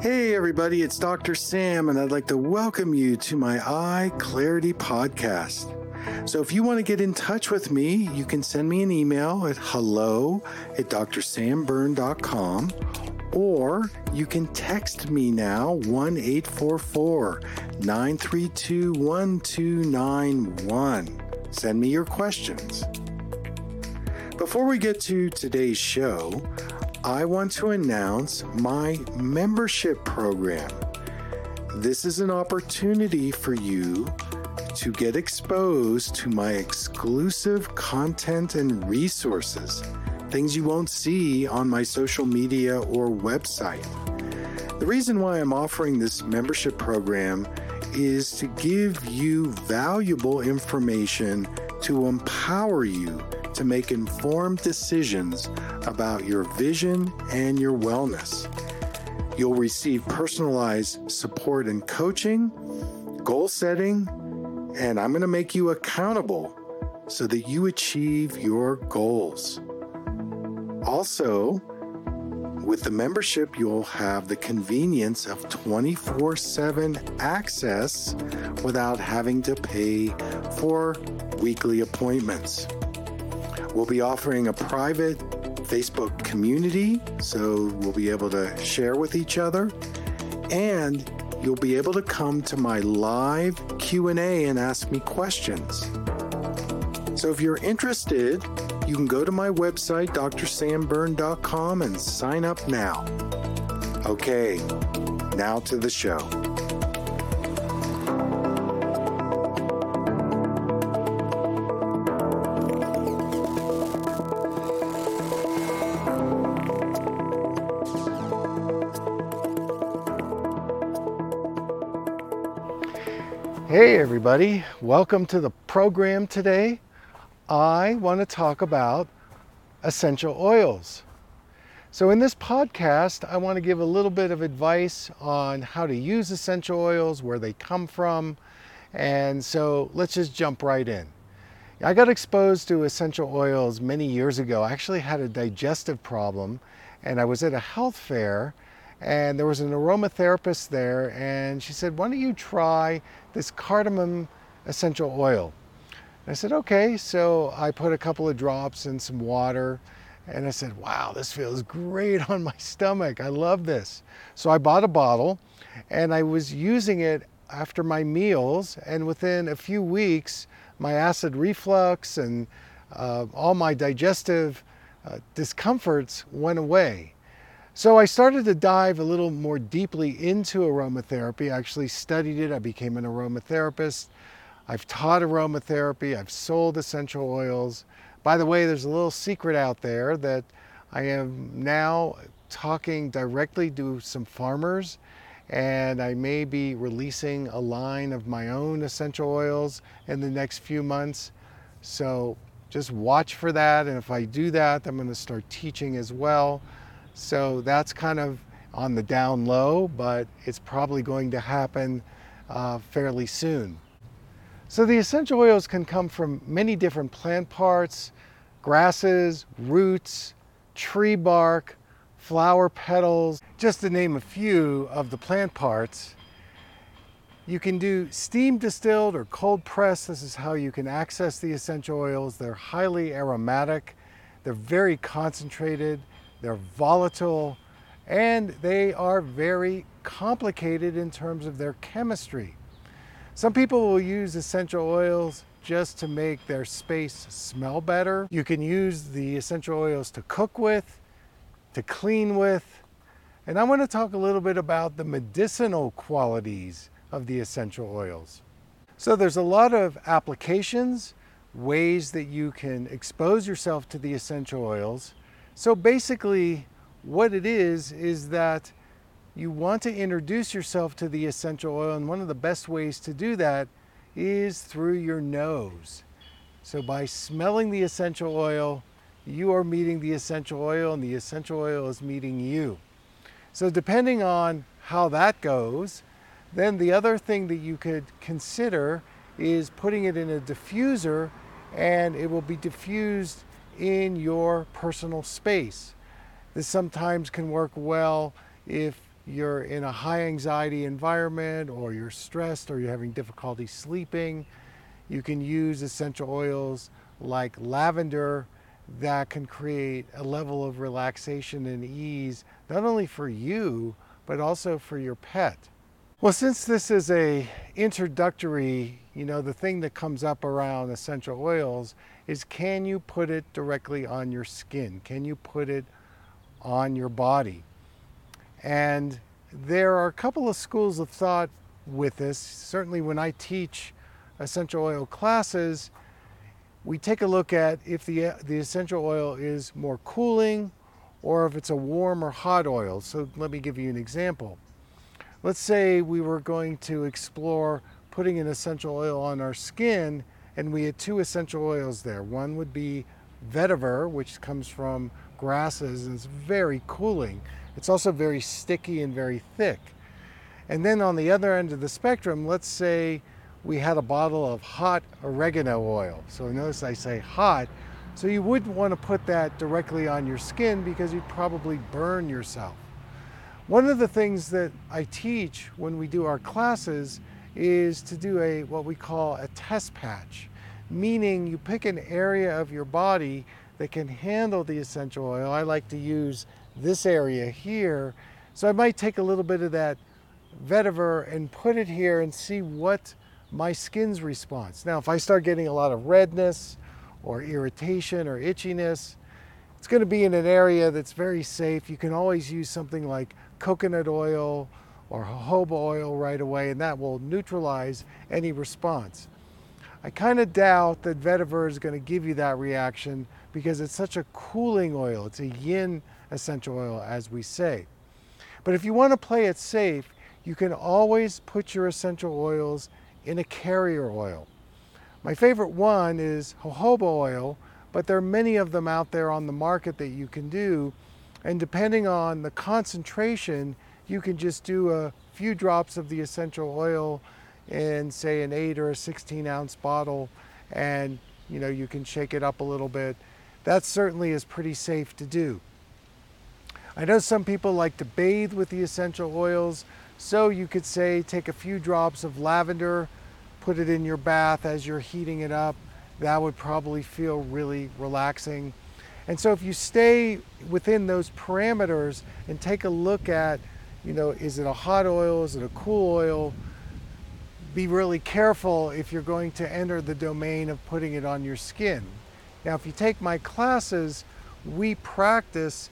Hey, everybody, it's Dr. Sam, and I'd like to welcome you to my Eye Clarity podcast. So, if you want to get in touch with me, you can send me an email at hello at drsamberne.com or you can text me now 1 844 932 1291. Send me your questions. Before we get to today's show, I want to announce my membership program. This is an opportunity for you to get exposed to my exclusive content and resources, things you won't see on my social media or website. The reason why I'm offering this membership program is to give you valuable information to empower you to make informed decisions about your vision and your wellness. You'll receive personalized support and coaching, goal setting, and I'm going to make you accountable so that you achieve your goals. Also, with the membership, you'll have the convenience of 24 7 access without having to pay for weekly appointments. We'll be offering a private Facebook community, so we'll be able to share with each other, and you'll be able to come to my live Q&A and ask me questions. So if you're interested, you can go to my website drsamberne.com, and sign up now. Okay, now to the show. Hey, everybody, welcome to the program today. I want to talk about essential oils. So, in this podcast, I want to give a little bit of advice on how to use essential oils, where they come from, and so let's just jump right in. I got exposed to essential oils many years ago. I actually had a digestive problem, and I was at a health fair and there was an aromatherapist there and she said why don't you try this cardamom essential oil i said okay so i put a couple of drops in some water and i said wow this feels great on my stomach i love this so i bought a bottle and i was using it after my meals and within a few weeks my acid reflux and uh, all my digestive uh, discomforts went away so I started to dive a little more deeply into aromatherapy. I actually studied it. I became an aromatherapist. I've taught aromatherapy. I've sold essential oils. By the way, there's a little secret out there that I am now talking directly to some farmers and I may be releasing a line of my own essential oils in the next few months. So just watch for that. And if I do that, I'm going to start teaching as well. So that's kind of on the down low, but it's probably going to happen uh, fairly soon. So the essential oils can come from many different plant parts, grasses, roots, tree bark, flower petals, just to name a few of the plant parts. You can do steam distilled or cold press. This is how you can access the essential oils. They're highly aromatic. They're very concentrated they're volatile, and they are very complicated in terms of their chemistry. Some people will use essential oils just to make their space smell better. You can use the essential oils to cook with, to clean with, and I want to talk a little bit about the medicinal qualities of the essential oils. So there's a lot of applications, ways that you can expose yourself to the essential oils, so basically, what it is, is that you want to introduce yourself to the essential oil, and one of the best ways to do that is through your nose. So by smelling the essential oil, you are meeting the essential oil, and the essential oil is meeting you. So depending on how that goes, then the other thing that you could consider is putting it in a diffuser and it will be diffused in your personal space. This sometimes can work well if you're in a high anxiety environment or you're stressed or you're having difficulty sleeping, you can use essential oils like lavender that can create a level of relaxation and ease, not only for you, but also for your pet. Well, since this is a introductory, you know, the thing that comes up around essential oils is can you put it directly on your skin? Can you put it on your body? And there are a couple of schools of thought with this. Certainly, when I teach essential oil classes, we take a look at if the, the essential oil is more cooling or if it's a warm or hot oil. So, let me give you an example. Let's say we were going to explore putting an essential oil on our skin, and we had two essential oils there. One would be vetiver, which comes from grasses and it's very cooling. It's also very sticky and very thick. And then on the other end of the spectrum, let's say we had a bottle of hot oregano oil. So notice I say hot. So you wouldn't want to put that directly on your skin because you'd probably burn yourself. One of the things that I teach when we do our classes is to do a what we call a test patch, meaning you pick an area of your body that can handle the essential oil. I like to use this area here. So I might take a little bit of that vetiver and put it here and see what my skin's response. Now, if I start getting a lot of redness or irritation or itchiness, it's going to be in an area that's very safe. You can always use something like coconut oil or jojoba oil right away, and that will neutralize any response. I kind of doubt that vetiver is going to give you that reaction because it's such a cooling oil. It's a yin essential oil, as we say. But if you want to play it safe, you can always put your essential oils in a carrier oil. My favorite one is jojoba oil, but there are many of them out there on the market that you can do. And depending on the concentration, you can just do a few drops of the essential oil in say an 8 or a 16 ounce bottle and you know you can shake it up a little bit. That certainly is pretty safe to do. I know some people like to bathe with the essential oils, so you could say take a few drops of lavender, put it in your bath as you're heating it up. That would probably feel really relaxing. And so if you stay within those parameters and take a look at, you know, is it a hot oil, is it a cool oil? Be really careful if you're going to enter the domain of putting it on your skin. Now, if you take my classes, we practice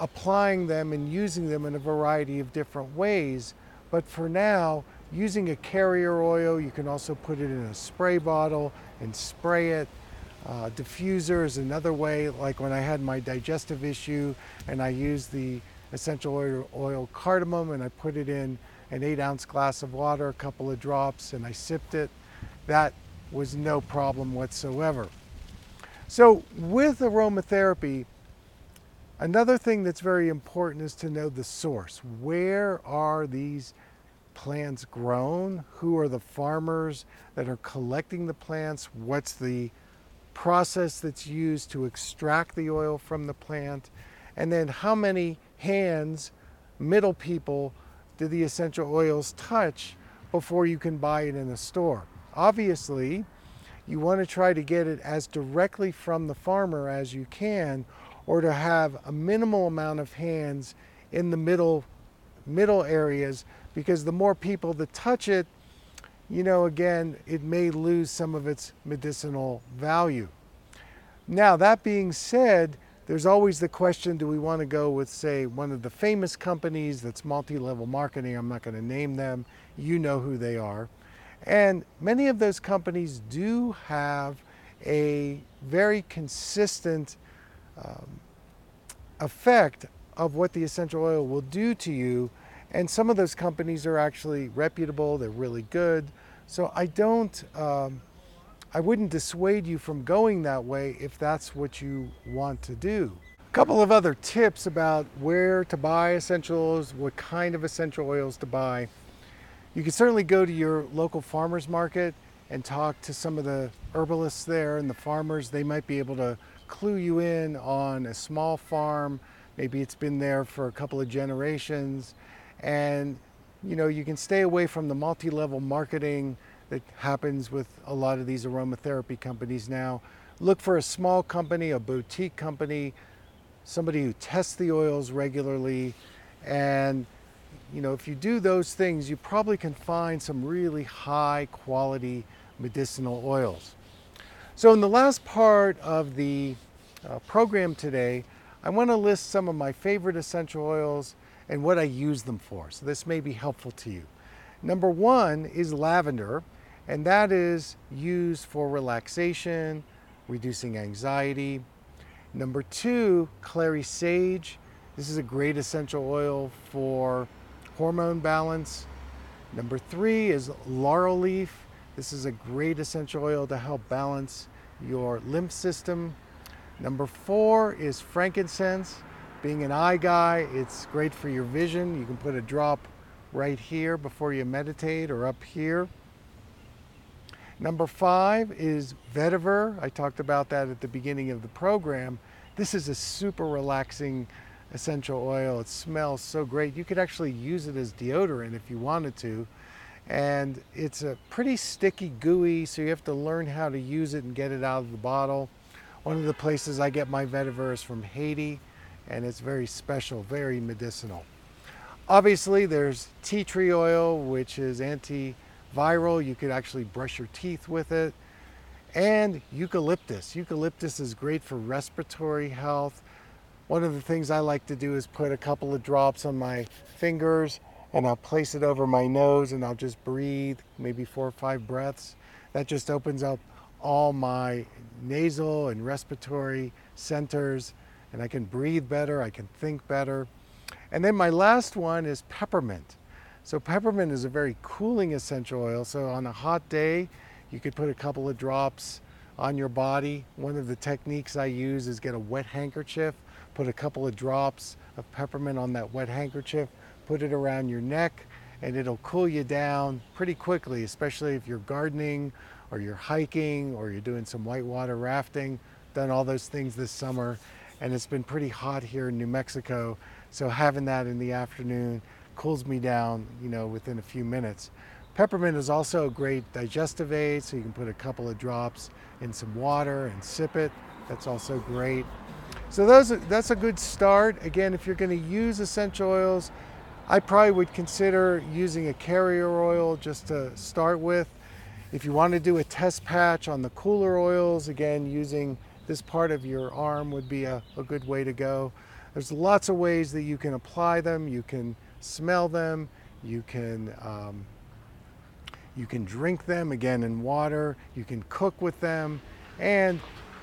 applying them and using them in a variety of different ways. But for now, using a carrier oil, you can also put it in a spray bottle and spray it. Uh, diffuser is another way, like when I had my digestive issue and I used the essential oil, oil cardamom and I put it in an eight ounce glass of water, a couple of drops, and I sipped it. That was no problem whatsoever. So with aromatherapy, Another thing that's very important is to know the source. Where are these plants grown? Who are the farmers that are collecting the plants? What's the process that's used to extract the oil from the plant? And then how many hands, middle people, do the essential oils touch before you can buy it in a store? Obviously, you want to try to get it as directly from the farmer as you can or to have a minimal amount of hands in the middle middle areas because the more people that touch it, you know, again, it may lose some of its medicinal value. Now, that being said, there's always the question do we want to go with, say, one of the famous companies that's multi level marketing? I'm not going to name them. You know who they are. And many of those companies do have a very consistent um, effect of what the essential oil will do to you. And some of those companies are actually reputable, they're really good. So I don't, um, I wouldn't dissuade you from going that way if that's what you want to do. A couple of other tips about where to buy essential oils, what kind of essential oils to buy. You can certainly go to your local farmer's market and talk to some of the herbalists there and the farmers. They might be able to clue you in on a small farm. Maybe it's been there for a couple of generations And you know, you can stay away from the multi-level marketing that happens with a lot of these aromatherapy companies now. Look for a small company, a boutique company, somebody who tests the oils regularly and you know, if you do those things, you probably can find some really high quality medicinal oils. So in the last part of the uh, program today, I want to list some of my favorite essential oils and what I use them for. So this may be helpful to you. Number one is lavender, and that is used for relaxation, reducing anxiety. Number two, clary sage. This is a great essential oil for hormone balance. Number three is laurel leaf. This is a great essential oil to help balance your lymph system. Number four is frankincense. Being an eye guy, it's great for your vision. You can put a drop right here before you meditate or up here. Number five is vetiver. I talked about that at the beginning of the program. This is a super relaxing essential oil. It smells so great. You could actually use it as deodorant if you wanted to. And it's a pretty sticky, gooey, so you have to learn how to use it and get it out of the bottle. One of the places I get my vetiver is from Haiti, and it's very special, very medicinal. Obviously, there's tea tree oil, which is antiviral. You could actually brush your teeth with it. And eucalyptus. Eucalyptus is great for respiratory health. One of the things I like to do is put a couple of drops on my fingers and I'll place it over my nose and I'll just breathe, maybe four or five breaths. That just opens up all my nasal and respiratory centers and I can breathe better, I can think better. And then my last one is peppermint. So peppermint is a very cooling essential oil. So on a hot day, you could put a couple of drops on your body. One of the techniques I use is get a wet handkerchief put a couple of drops of peppermint on that wet handkerchief, put it around your neck, and it'll cool you down pretty quickly, especially if you're gardening or you're hiking or you're doing some whitewater rafting. Done all those things this summer, and it's been pretty hot here in New Mexico, so having that in the afternoon cools me down, you know, within a few minutes. Peppermint is also a great digestive aid, so you can put a couple of drops in some water and sip it. That's also great. So those, that's a good start. Again, if you're going to use essential oils, I probably would consider using a carrier oil just to start with. If you want to do a test patch on the cooler oils, again, using this part of your arm would be a, a good way to go. There's lots of ways that you can apply them. You can smell them. You can um, you can drink them again in water. You can cook with them, and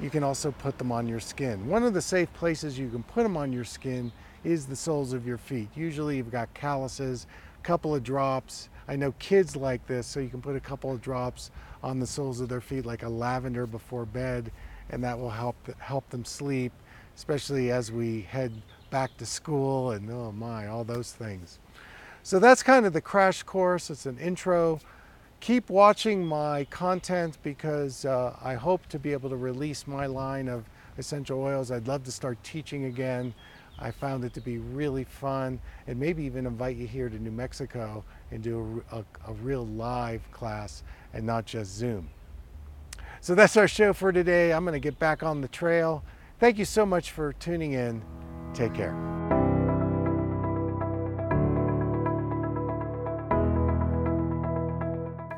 you can also put them on your skin. One of the safe places you can put them on your skin is the soles of your feet. Usually you've got calluses, a couple of drops. I know kids like this, so you can put a couple of drops on the soles of their feet like a lavender before bed, and that will help help them sleep, especially as we head back to school and oh my, all those things. So that's kind of the crash course. It's an intro keep watching my content because uh, I hope to be able to release my line of essential oils. I'd love to start teaching again. I found it to be really fun and maybe even invite you here to New Mexico and do a, a, a real live class and not just Zoom. So that's our show for today. I'm going to get back on the trail. Thank you so much for tuning in. Take care.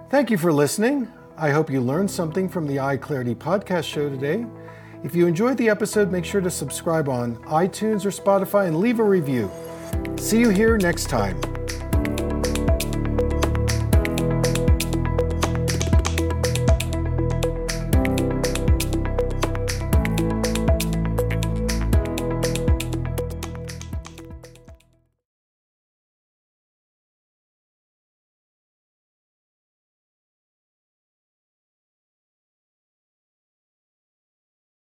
Thank you for listening. I hope you learned something from the Eye Clarity podcast show today. If you enjoyed the episode, make sure to subscribe on iTunes or Spotify and leave a review. See you here next time.